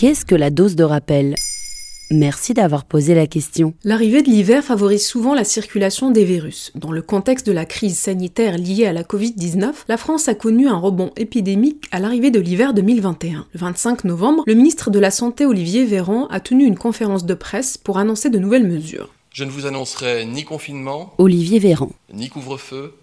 Qu'est-ce que la dose de rappel? Merci d'avoir posé la question. L'arrivée de l'hiver favorise souvent la circulation des virus. Dans le contexte de la crise sanitaire liée à la Covid-19, la France a connu un rebond épidémique à l'arrivée de l'hiver 2021. Le 25 novembre, le ministre de la Santé Olivier Véran a tenu une conférence de presse pour annoncer de nouvelles mesures. Je ne vous annoncerai ni confinement, Olivier Véran. ni couvre-feu,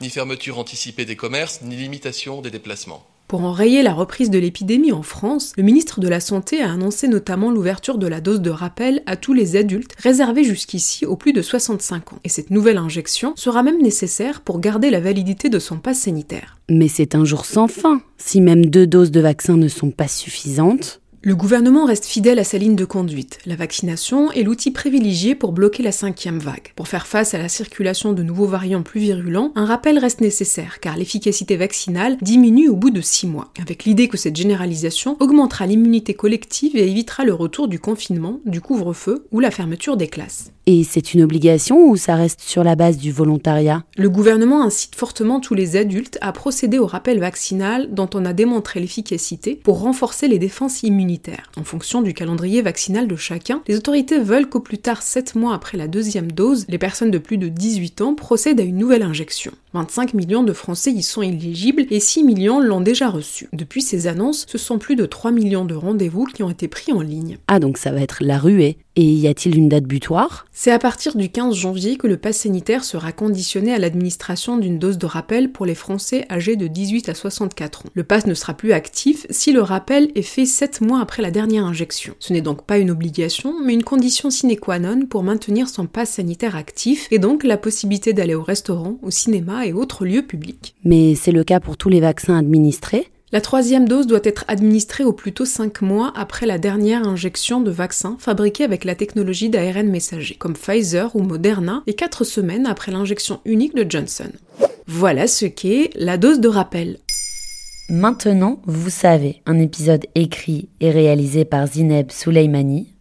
ni fermeture anticipée des commerces, ni limitation des déplacements. Pour enrayer la reprise de l'épidémie en France, le ministre de la Santé a annoncé notamment l'ouverture de la dose de rappel à tous les adultes, réservée jusqu'ici aux plus de 65 ans. Et cette nouvelle injection sera même nécessaire pour garder la validité de son pass sanitaire. Mais c'est un jour sans fin. Si même deux doses de vaccin ne sont pas suffisantes, Le gouvernement reste fidèle à sa ligne de conduite. La vaccination est l'outil privilégié pour bloquer la cinquième vague. Pour faire face à la circulation de nouveaux variants plus virulents, un rappel reste nécessaire car l'efficacité vaccinale diminue au bout de six mois, avec l'idée que cette généralisation augmentera l'immunité collective et évitera le retour du confinement, du couvre-feu ou la fermeture des classes. et c'est une obligation ou ça reste sur la base du volontariat? Le gouvernement incite fortement tous les adultes à procéder au rappel vaccinal dont on a démontré l'efficacité pour renforcer les défenses immunitaires. En fonction du calendrier vaccinal de chacun, les autorités veulent qu'au plus tard 7 mois après la deuxième dose, les personnes de plus de 18 ans procèdent à une nouvelle injection. 25 millions de Français y sont éligibles et 6 millions l'ont déjà reçu. Depuis ces annonces, ce sont plus de 3 millions de rendez-vous qui ont été pris en ligne. Ah donc ça va être la ruée. Et y a-t-il une date butoir? C'est à partir du 15 janvier que le pass sanitaire sera conditionné à l'administration d'une dose de rappel pour les Français âgés de 18 à 64 ans. Le pass ne sera plus actif si le rappel est fait 7 mois après la dernière injection. Ce n'est donc pas une obligation, mais une condition sine qua non pour maintenir son pass sanitaire actif et donc la possibilité d'aller au restaurant, au cinéma et autres lieux publics. Mais c'est le cas pour tous les vaccins administrés La troisième dose doit être administrée au plus tôt 5 mois après la dernière injection de vaccin fabriqué avec la technologie d'ARN messager, comme Pfizer ou Moderna, et 4 semaines après l'injection unique de Johnson. Voilà ce qu'est la dose de rappel. Maintenant, vous savez, un épisode écrit et réalisé par Zineb Souleimani.